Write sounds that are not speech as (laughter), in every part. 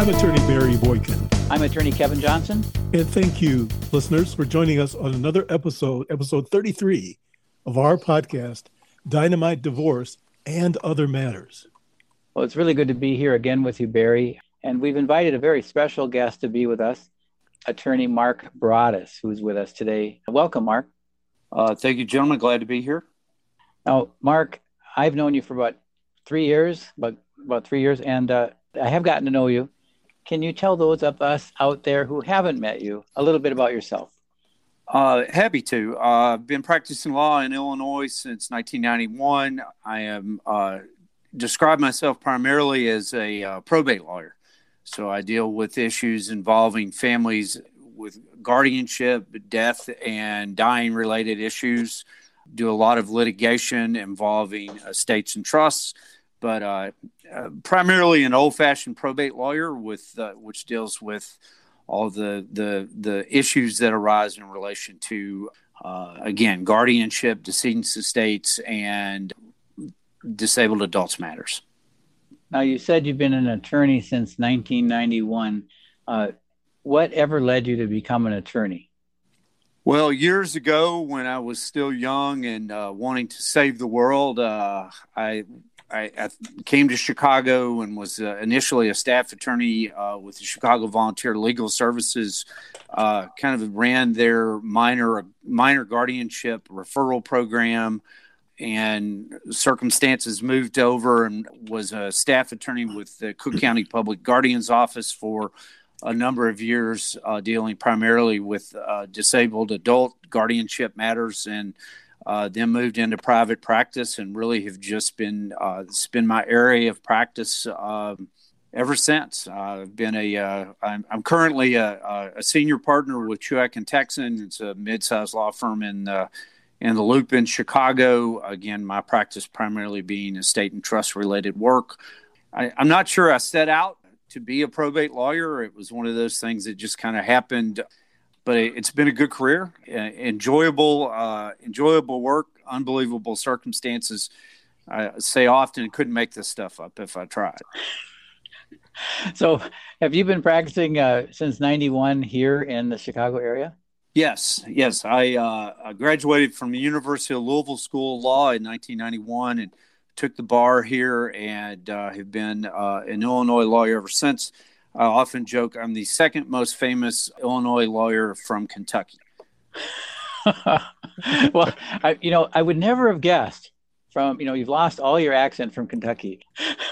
I'm attorney Barry Boykin. I'm attorney Kevin Johnson. And thank you, listeners, for joining us on another episode, episode 33 of our podcast, Dynamite Divorce and Other Matters. Well, it's really good to be here again with you, Barry. And we've invited a very special guest to be with us, attorney Mark Broaddus, who's with us today. Welcome, Mark. Uh, thank you, gentlemen. Glad to be here. Now, Mark, I've known you for about three years, about, about three years, and uh, I have gotten to know you. Can you tell those of us out there who haven't met you a little bit about yourself? Uh, happy to. Uh, I've been practicing law in Illinois since 1991. I am uh, describe myself primarily as a uh, probate lawyer. So I deal with issues involving families with guardianship, death, and dying related issues. Do a lot of litigation involving estates and trusts, but uh, uh, primarily an old fashioned probate lawyer with uh, which deals with all the the the issues that arise in relation to uh, again guardianship, decedents estates, and disabled adults matters. Now, you said you've been an attorney since 1991. Uh, what ever led you to become an attorney? Well, years ago, when I was still young and uh, wanting to save the world, uh, I, I, I, came to Chicago and was uh, initially a staff attorney uh, with the Chicago Volunteer Legal Services. Uh, kind of ran their minor minor guardianship referral program and circumstances moved over and was a staff attorney with the Cook County Public Guardian's Office for a number of years, uh, dealing primarily with uh, disabled adult guardianship matters, and uh, then moved into private practice and really have just been uh, it's been my area of practice. Um, ever since I've been a, am uh, I'm currently a, a, senior partner with Chuhak and Tecson. It's a mid-sized law firm in in the loop in Chicago. Again, my practice primarily being estate and trust related work. I, am not sure I set out to be a probate lawyer. It was one of those things that just kind of happened. But it, has been a good career, uh, enjoyable, uh, enjoyable work, unbelievable circumstances. I say often, couldn't make this stuff up if I tried. (laughs) So, have you been practicing uh, since '91 here in the Chicago area? Yes, yes. I, uh, I graduated from the University of Louisville School of Law in 1991 and took the bar here and uh, have been uh, an Illinois lawyer ever since. I often joke I'm the second most famous Illinois lawyer from Kentucky. (laughs) well, I, you know, I would never have guessed from, you know, you've lost all your accent from Kentucky.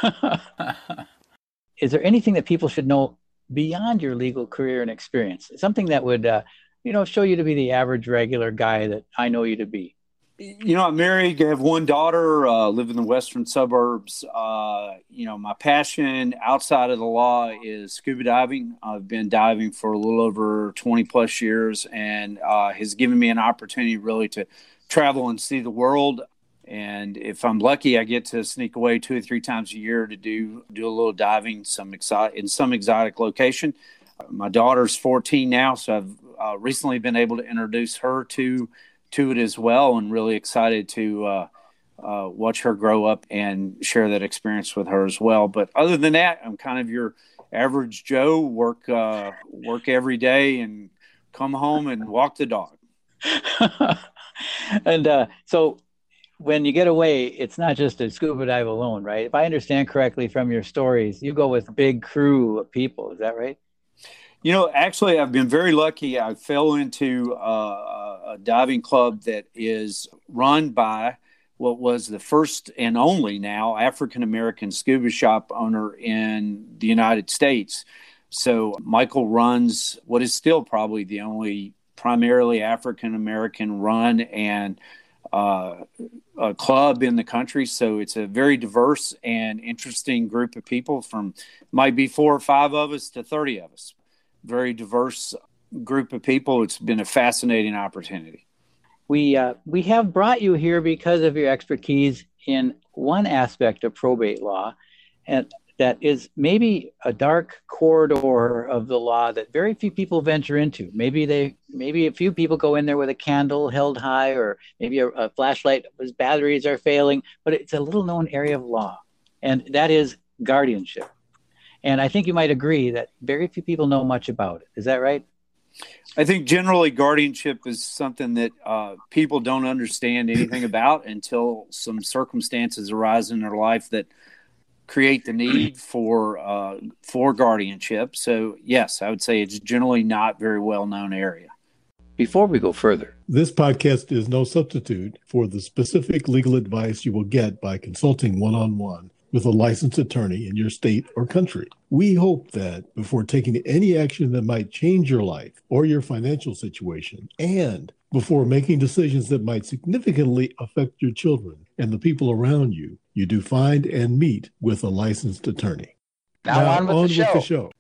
(laughs) Is there anything that people should know beyond your legal career and experience? Something that would uh, you know, show you to be the average regular guy that I know you to be? You know, I'm married, I have one daughter, uh, live in the western suburbs. Uh, you know, my passion outside of the law is scuba diving. I've been diving for a little over 20 plus years and uh, has given me an opportunity really to travel and see the world. And if I'm lucky, I get to sneak away two or three times a year to do do a little diving some exotic in some exotic location. My daughter's 14 now, so I've uh, recently been able to introduce her to to it as well, and really excited to uh, uh, watch her grow up and share that experience with her as well. But other than that, I'm kind of your average Joe. Work uh, work every day and come home and walk the dog. (laughs) and uh, so when you get away, it's not just a scuba dive alone, right? If I understand correctly from your stories, you go with a big crew of people. Is that right? You know, actually, I've been very lucky. I fell into uh, a diving club that is run by what was the first and only now African American scuba shop owner in the United States. So, Michael runs what is still probably the only primarily African American run and uh, a club in the country. So it's a very diverse and interesting group of people from might be four or five of us to 30 of us very diverse group of people. It's been a fascinating opportunity. We uh, we have brought you here because of your expertise in one aspect of probate law, and that is maybe a dark corridor of the law that very few people venture into. Maybe they maybe a few people go in there with a candle held high, or maybe a, a flashlight whose batteries are failing. But it's a little known area of law, and that is guardianship. And I think you might agree that very few people know much about it. Is that right? I think generally guardianship is something that uh, people don't understand anything about until some circumstances arise in their life that create the need for uh, for guardianship. So yes, I would say it's generally not very well known area. Before we go further, this podcast is no substitute for the specific legal advice you will get by consulting one on one with a licensed attorney in your state or country. We hope that before taking any action that might change your life or your financial situation, and before making decisions that might significantly affect your children and the people around you, you do find and meet with a licensed attorney. Now, now on, with, on the with the show.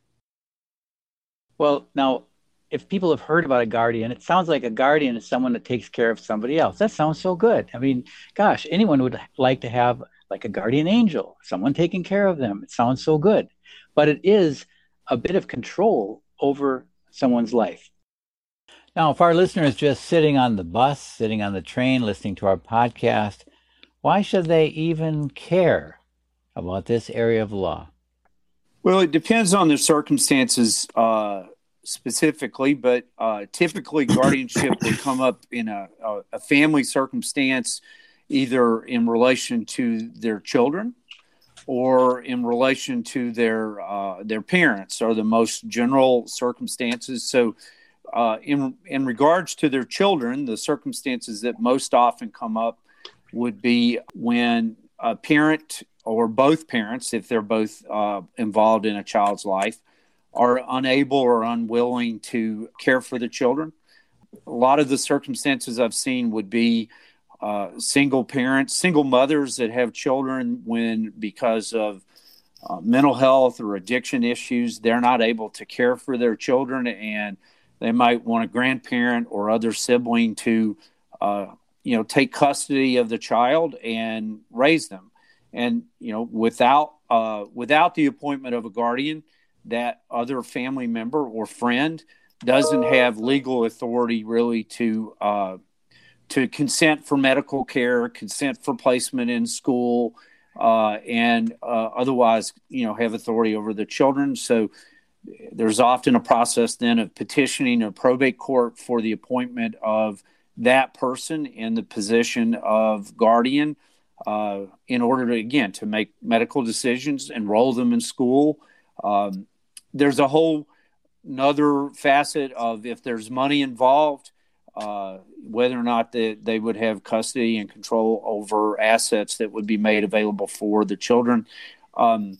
Well, now if people have heard about a guardian, it sounds like a guardian is someone that takes care of somebody else. That sounds so good. I mean, gosh, anyone would like to have like a guardian angel, someone taking care of them. It sounds so good. But it is a bit of control over someone's life. Now, if our listener is just sitting on the bus, sitting on the train, listening to our podcast, why should they even care about this area of law? Well, it depends on the circumstances. Uh, specifically, but uh, typically guardianship would come up in a, a, a, family circumstance, either in relation to their children or in relation to their uh, their parents, are the most general circumstances. So, uh, in in regards to their children, the circumstances that most often come up would be when a parent or both parents, if they're both uh, involved in a child's life, are unable or unwilling to care for the children. A lot of the circumstances I've seen would be uh, single parents, single mothers that have children when, because of uh, mental health or addiction issues, they're not able to care for their children and they might want a grandparent or other sibling to, uh, you know, take custody of the child and raise them. And, you know, without, uh, without the appointment of a guardian, that other family member or friend doesn't have legal authority really to uh, to consent for medical care, consent for placement in school, uh, and uh, otherwise, you know, have authority over the children. So there's often a process then of petitioning a probate court for the appointment of that person in the position of guardian uh, in order to again to make medical decisions, enroll them in school, um, there's a whole another facet of if there's money involved, uh, whether or not they, they would have custody and control over assets that would be made available for the children. Um,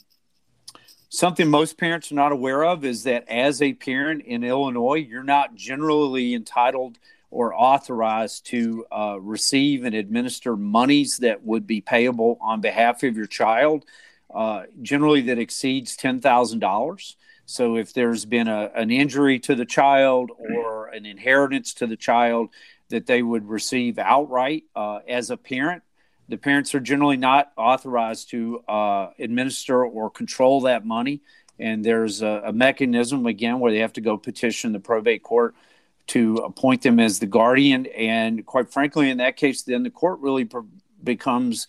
something most parents are not aware of is that as a parent in Illinois, you're not generally entitled or authorized to uh, receive and administer monies that would be payable on behalf of your child, uh, generally that exceeds $10,000. So if there's been a, an injury to the child or an inheritance to the child, that they would receive outright uh, as a parent. The parents are generally not authorized to uh, administer or control that money. And there's a, a, mechanism, again, where they have to go petition the probate court to appoint them as the guardian. And quite frankly, in that case, then the court really becomes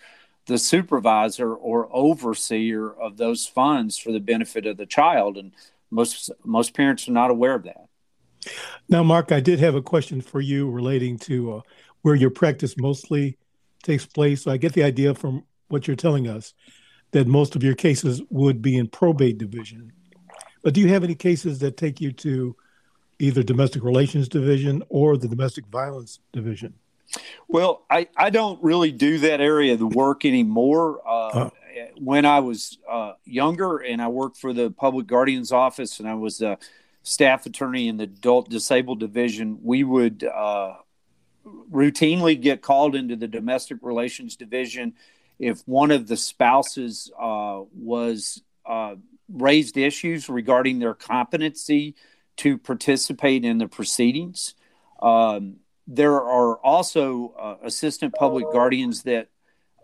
the supervisor or overseer of those funds for the benefit of the child and most most parents are not aware of that. Now mark i did have a question for you relating to uh, where your practice mostly takes place. So i get the idea from what you're telling us that most of your cases would be in probate division. But do you have any cases that take you to either domestic relations division or the domestic violence division well, I, I don't really do that area of the work anymore. Uh, uh. When I was uh, younger and I worked for the public guardian's office and I was a staff attorney in the adult disabled division, we would uh, routinely get called into the domestic relations division if one of the spouses uh, was uh, raised issues regarding their competency to participate in the proceedings. Um, there are also uh, assistant public guardians that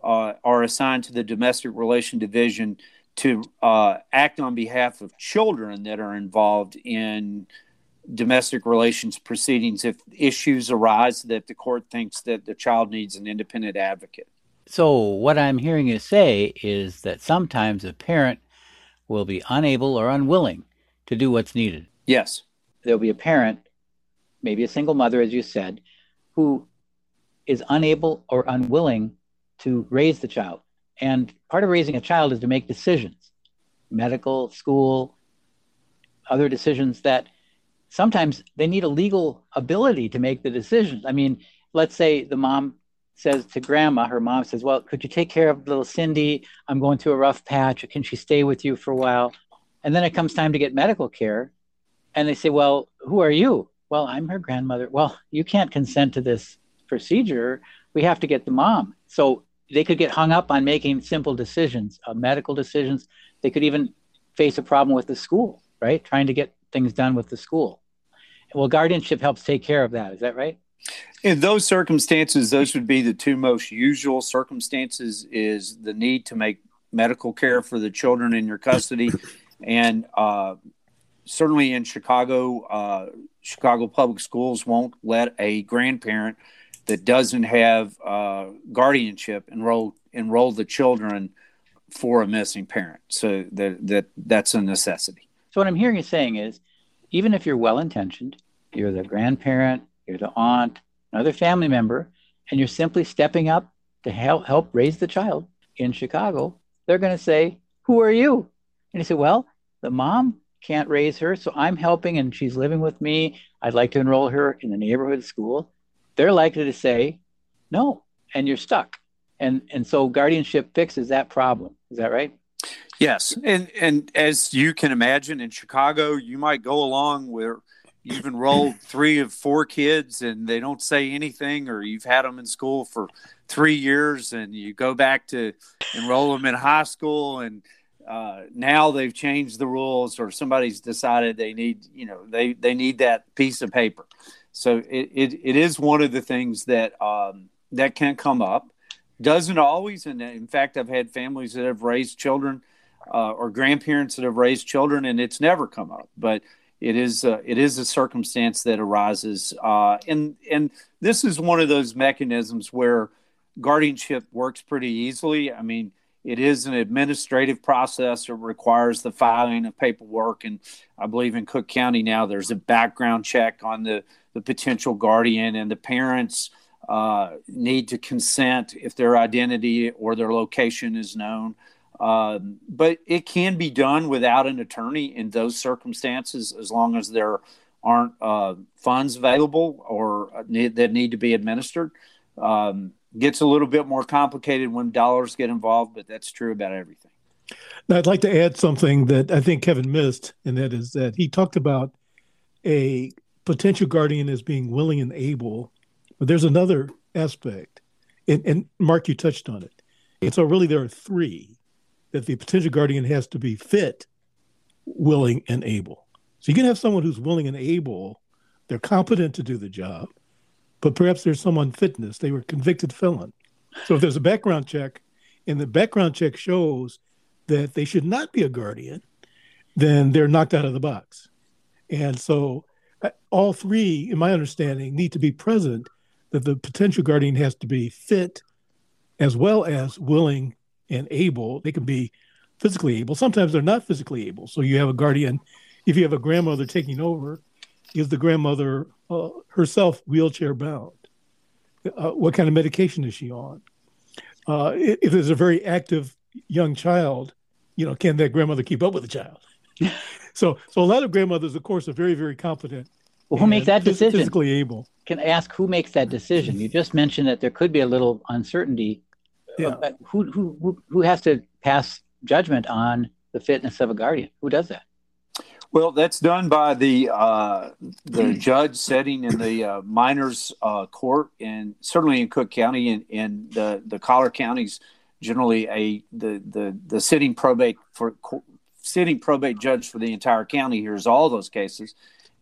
uh, are assigned to the domestic relation division to uh, act on behalf of children that are involved in domestic relations proceedings if issues arise that the court thinks that the child needs an independent advocate. So, what I'm hearing you say is that sometimes a parent will be unable or unwilling to do what's needed. Yes. There'll be a parent, maybe a single mother, as you said, who is unable or unwilling to raise the child. And part of raising a child is to make decisions medical, school, other decisions that sometimes they need a legal ability to make the decisions. I mean, let's say the mom says to grandma, her mom says, Well, could you take care of little Cindy? I'm going through a rough patch. Can she stay with you for a while? And then it comes time to get medical care. And they say, Well, who are you? Well, I'm her grandmother. Well, you can't consent to this procedure. We have to get the mom. So they could get hung up on making simple decisions, uh, medical decisions. They could even face a problem with the school, right? Trying to get things done with the school. Well, guardianship helps take care of that. Is that right? In those circumstances, those would be the two most usual circumstances: is the need to make medical care for the children in your custody, and uh, certainly in Chicago, uh, Chicago public schools won't let a grandparent that doesn't have uh, guardianship enroll enroll the children for a missing parent. So that that that's a necessity. So what I'm hearing you saying is, even if you're well intentioned, you're the grandparent, you're the aunt, another family member, and you're simply stepping up to help help raise the child in Chicago, they're going to say, "Who are you?" And you say, "Well, the mom can't raise her, so I'm helping, and she's living with me. I'd like to enroll her in the neighborhood school." they're likely to say no, and you're stuck. And and so guardianship fixes that problem. Is that right? Yes, and and as you can imagine, in Chicago, you might go along where you've enrolled (laughs) three of four kids and they don't say anything, or you've had them in school for three years and you go back to enroll them in high school and uh, now they've changed the rules or somebody's decided they need you know they they need that piece of paper so it, it, it is one of the things that um, that can come up. Doesn't always, and in fact, I've had families that have raised children uh, or grandparents that have raised children, and it's never come up. But it is uh, it is a circumstance that arises, uh, and and this is one of those mechanisms where guardianship works pretty easily. I mean, it is an administrative process. It requires the filing of paperwork, and I believe in Cook County now there's a background check on the the potential guardian and the parents uh, need to consent if their identity or their location is known. Um, but it can be done without an attorney in those circumstances as long as there aren't uh, funds available or need, that need to be administered. Um, gets a little bit more complicated when dollars get involved, but that's true about everything. Now, I'd like to add something that I think Kevin missed, and that is that he talked about a potential guardian as being willing and able, but there's another aspect, and, and Mark, you touched on it. And so really there are three that the potential guardian has to be fit, willing, and able. So you can have someone who's willing and able, they're competent to do the job, but perhaps there's some unfitness. They were convicted felon. So if there's a background check and the background check shows that they should not be a guardian, then they're knocked out of the box. And so uh, all three, in my understanding, need to be present. That the potential guardian has to be fit, as well as willing and able. They can be physically able. Sometimes they're not physically able. So you have a guardian. If you have a grandmother taking over, is the grandmother uh, herself wheelchair bound? Uh, what kind of medication is she on? Uh, if there's a very active young child, you know, can that grandmother keep up with the child? (laughs) so, so a lot of grandmothers, of course, are very, very confident well, who makes that decision? Physically able. Can I ask who makes that decision? You just mentioned that there could be a little uncertainty. Yeah. Who, who, who has to pass judgment on the fitness of a guardian? Who does that? Well, that's done by the uh, the judge sitting in the uh, minors uh, court, and certainly in Cook County and, and the the collar counties. Generally, a the the the sitting probate for sitting probate judge for the entire county hears all those cases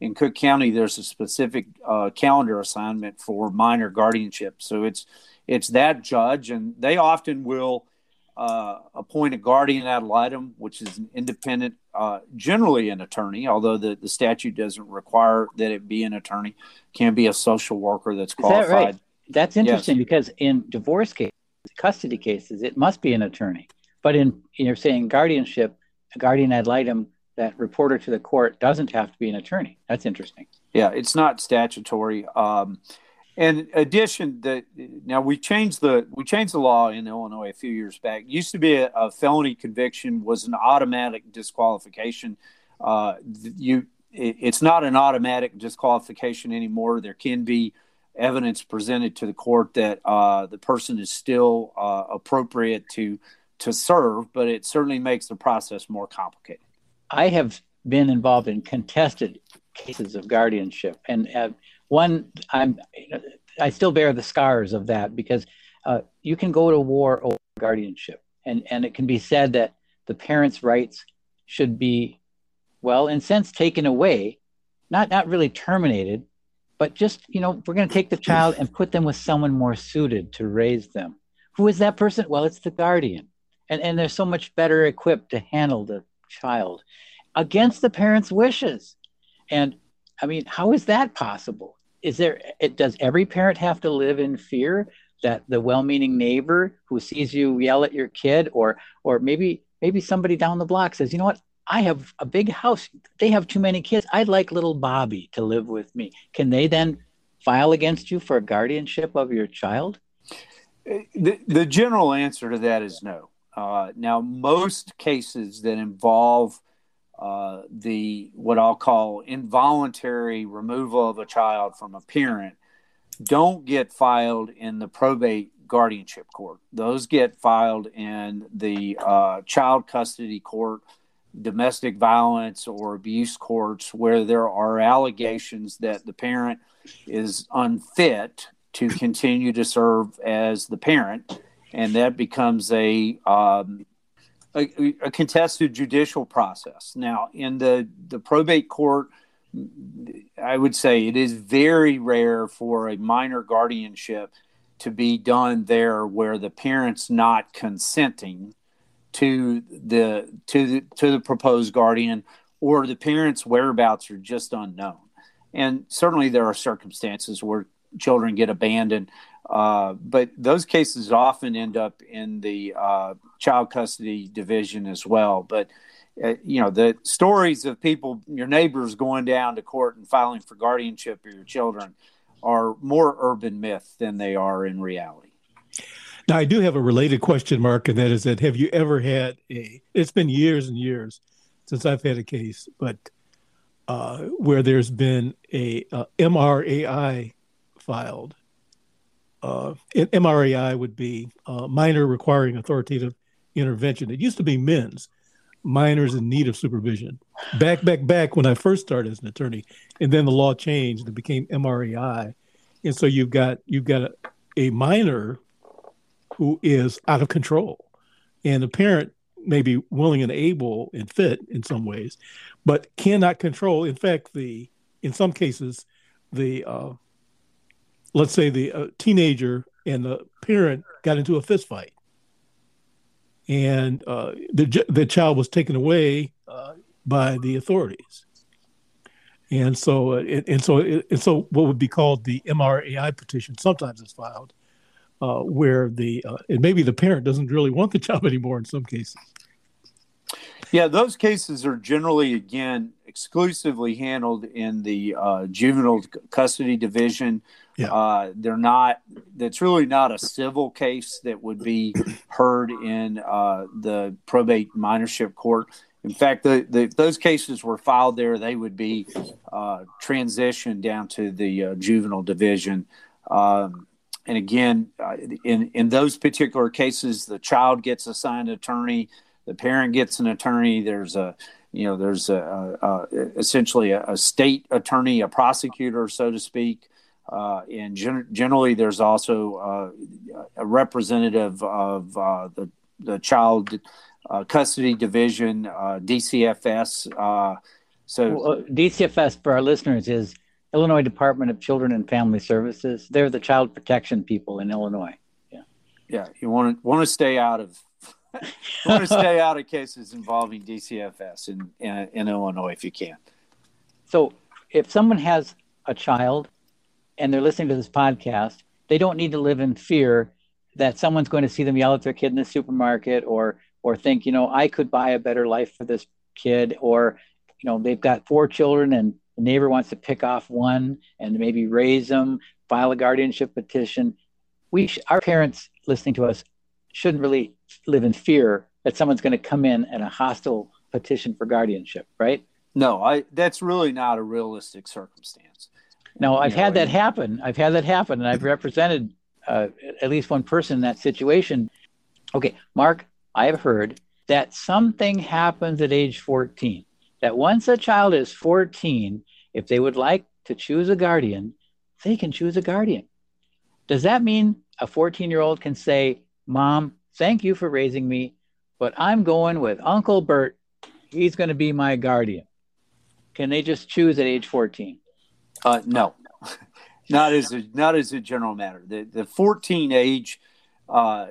in Cook County, there's a specific uh, calendar assignment for minor guardianship. So it's it's that judge, and they often will uh, appoint a guardian ad litem, which is an independent, uh, generally an attorney, although the, the statute doesn't require that it be an attorney, can be a social worker that's qualified. That right? That's interesting yes. because in divorce cases, custody cases, it must be an attorney. But in you're saying guardianship, a guardian ad litem, that reporter to the court, doesn't have to be an attorney. That's interesting. Yeah, it's not statutory. Um, in addition, that now we changed the we changed the law in Illinois a few years back. It used to be a, a, felony conviction was an automatic disqualification. Uh, you, it, it's not an automatic disqualification anymore. There can be evidence presented to the court that uh, the person is still uh, appropriate to to serve, but it certainly makes the process more complicated. I have been involved in contested cases of guardianship, and uh, one I'm I still bear the scars of that because uh, you can go to war over guardianship, and and it can be said that the parents' rights should be, well, in sense, taken away, not not really terminated, but just you know we're going to take the child and put them with someone more suited to raise them. Who is that person? Well, it's the guardian, and and they're so much better equipped to handle the child against the parents' wishes, and I mean, how is that possible? Is there, it, does every parent have to live in fear that the well-meaning neighbor who sees you yell at your kid or, or maybe, maybe somebody down the block says, you know what, I have a big house. They have too many kids. I'd like little Bobby to live with me. Can they then file against you for guardianship of your child? The, the general answer to that is no. Uh, now, most cases that involve uh, the what I'll call involuntary removal of a child from a parent don't get filed in the probate guardianship court. Those get filed in the uh, child custody court, domestic violence or abuse courts, where there are allegations that the parent is unfit to continue to serve as the parent, and that becomes a um, a, a, contested judicial process. Now, in the, the probate court, I would say it is very rare for a minor guardianship to be done there where the parent's not consenting to the to the to the proposed guardian or the parent's whereabouts are just unknown. And certainly there are circumstances where children get abandoned uh, but those cases often end up in the uh, child custody division as well. But uh, you know the stories of people, your neighbors going down to court and filing for guardianship of your children, are more urban myth than they are in reality. Now, I do have a related question, Mark, and that is that have you ever had a? It's been years and years since I've had a case, but uh, where there's been a, a MRAI filed uh, MRAI would be uh, minor requiring authoritative intervention. It used to be MINS minors in need of supervision. Back, back, back when I first started as an attorney, and then the law changed. It became MRAI, and so you've got you've got a, a minor who is out of control, and a parent may be willing and able and fit in some ways, but cannot control. In fact, the in some cases, the uh, let's say the uh, teenager and the parent got into a fist fight. And uh, the, the child was taken away uh, by the authorities. And so uh, and so and so what would be called the MRAI petition sometimes is filed uh, where the uh, and maybe the parent doesn't really want the (laughs) child anymore in some cases yeah, those cases are generally, again, exclusively handled in the uh, juvenile custody division. Yeah. Uh, they're not, that's really not a civil case that would be heard in uh, the probate minorship court. In fact, the, the, those cases were filed there, they would be uh, transitioned down to the uh, juvenile division. Um, and again, uh, in, in those particular cases, the child gets assigned an attorney the parent gets an attorney. There's a you know there's a, a, a essentially a, a, state attorney, a prosecutor, so to speak. Uh, and gen- generally, there's also uh, a representative of uh, the the child uh, custody division, uh, DCFS. Uh, so well, DCFS for our listeners is Illinois Department of Children and Family Services. They're the child protection people in Illinois. Yeah, yeah. You want to want to stay out of want to stay out of cases involving DCFS in, in, in Illinois if you can. So, if someone has a child and they're listening to this podcast, they don't need to live in fear that someone's going to see them yell at their kid in the supermarket or or think, you know, I could buy a better life for this kid, or, you know, they've got four children and the neighbor wants to pick off one and maybe raise them, file a guardianship petition. We, sh- our parents listening to us, shouldn't really live in fear that someone's going to come in and a hostile petition for guardianship, right? No, I that's really not a realistic circumstance. No, I've had that happen. I've had that happen, and I've represented uh, at least one person in that situation. Okay, Mark, I have heard that something happens at age 14. That once a child is 14, if they would like to choose a guardian, they can choose a guardian. Does that mean a 14 year old can say, Mom, thank you for raising me, but I'm going with Uncle Bert. He's going to be my guardian. Can they just choose at age 14? Uh, no, (laughs) not as a not as a general matter. The the 14 age uh,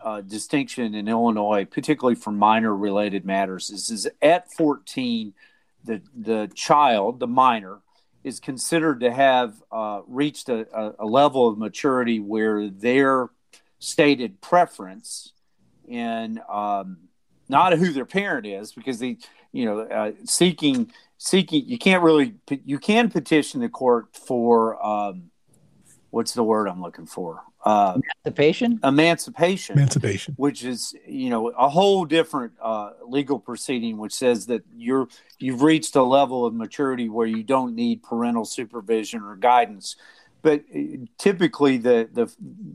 uh, distinction in Illinois, particularly for minor related matters, is, is at 14, the the child, the minor, is considered to have uh, reached a, a, a, level of maturity where their stated preference in um, not who their parent is, because they, you know, uh, seeking seeking you can't really you can petition the court for um, what's the word I'm looking for? Uh, emancipation? emancipation. Emancipation. Which is you know a whole different uh, legal proceeding which says that you're you've reached a level of maturity where you don't need parental supervision or guidance but uh, typically the the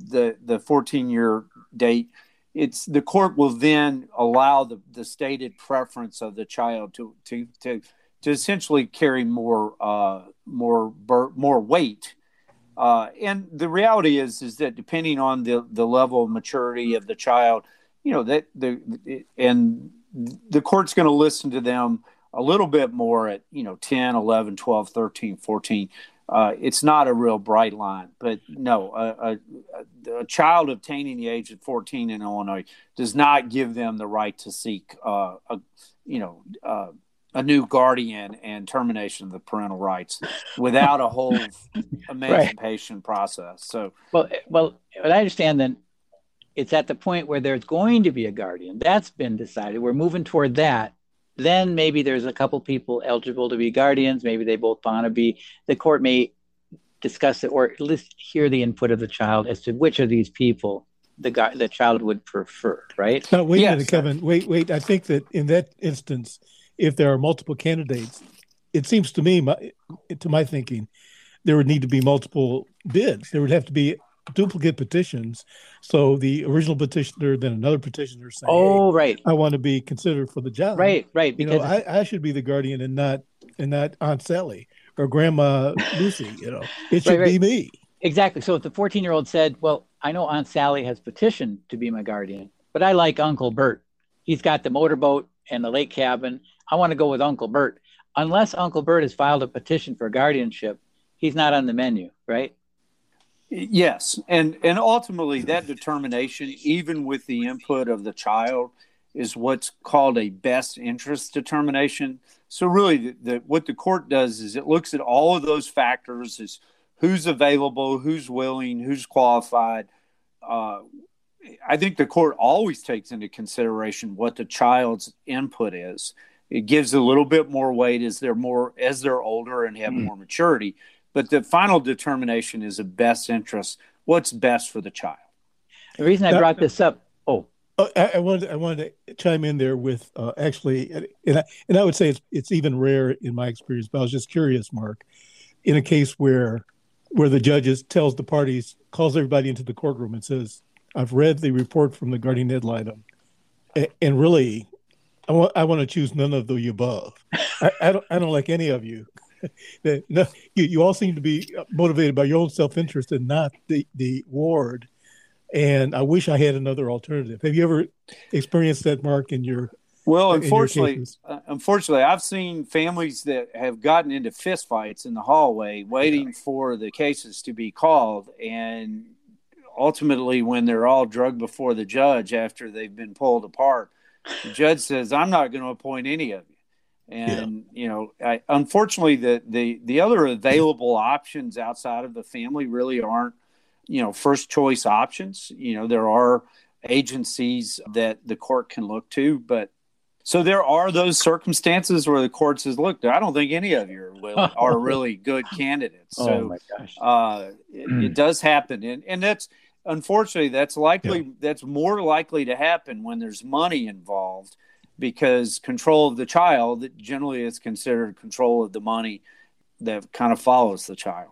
the, the 14 year date it's the court will then allow the, the stated preference of the child to to to to essentially carry more uh, more more weight. Uh, and the reality is is that depending on the the level of maturity of the child, you know that the and the court's going to listen to them a little bit more at you know 10 11 12 13 14 uh, it's not a real bright line but no a, a, a, child obtaining the age of 14 in illinois does not give them the right to seek uh, a, you know uh, a new guardian and termination of the parental rights without a whole (laughs) emancipation right. process. So, well, well, I understand that it's at the point where there's going to be a guardian. That's been decided. We're moving toward that. Then maybe there's a couple people eligible to be guardians. Maybe they both want to be. The court may discuss it or at least hear the input of the child as to which of these people the guy the child would prefer. Right? Now, wait yes. a minute, Kevin. Wait, wait. I think that in that instance if there are multiple candidates, it seems to me, my, to my thinking, there would need to be multiple bids. There would have to be duplicate petitions. So the original petitioner, then another petitioner saying, "Oh, right, I want to be considered for the job." Right, right. You know, I, I should be the guardian and not and not Aunt Sally or Grandma Lucy. You know, (laughs) it should right, right. be me. Exactly. So if the 14 year old said, "Well, I know Aunt Sally has petitioned to be my guardian, but I like Uncle Bert. He's got the motorboat and the lake cabin, I want to go with Uncle Bert. Unless Uncle Bert has filed a petition for guardianship, he's not on the menu, right? Yes, and and ultimately that determination, even with the input of the child, is what's called a best interest determination. So really, the, the, what the court does is it looks at all of those factors: is who's available, who's willing, who's qualified. Uh, I think the court always takes into consideration what the child's input is it gives a little bit more weight as they're more as they're older and have mm. more maturity but the final determination is a best interest what's best for the child the reason i brought this up oh, oh I, I, wanted I wanted to chime in there with uh, actually, and I, and I would say it's it's even rare in my experience. But I was just curious, Mark, in a case where where the judges tells the parties, calls everybody into the courtroom and says, "I've read the report from the guardian ad litem, and, and really, I want I want to choose none of the above. I, I don't I don't like any of you. (laughs) no, you, you all seem to be motivated by your own self interest and not the the ward. And I wish I had another alternative. Have you ever experienced that, Mark, in your well, unfortunately, uh, unfortunately, I've seen families that have gotten into fistfights in the hallway, waiting for the cases to be called, and ultimately, when they're all drugged before the judge after they've been pulled apart, the judge says, "I'm not going to appoint any of you." And yeah. you know, I, unfortunately, the the the other available options outside of the family really aren't, you know, first choice options. You know, there are agencies that the court can look to. But so there are those circumstances where the court says, "Look, I don't think any of you are really, (laughs) are really good candidates." Oh So my gosh. uh, it, it does happen, and and that's unfortunately that's likely that's more likely to happen when there's money involved, because control of the child generally is considered control of the money that kind of follows the child.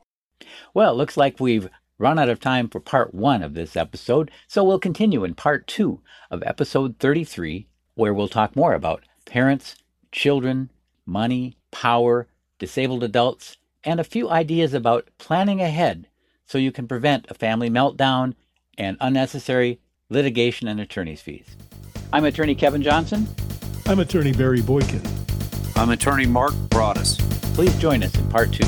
Well, it looks like we've run out of time for part one of this episode, so we'll continue in part two of episode 33, where we'll talk more about parents, children, money, power, disabled adults, and a few ideas about planning ahead so you can prevent a family meltdown and unnecessary litigation and attorney's fees. I'm attorney Kevin Johnson. I'm attorney Barry Boykin. I'm attorney Mark Broadus. Please join us in part two.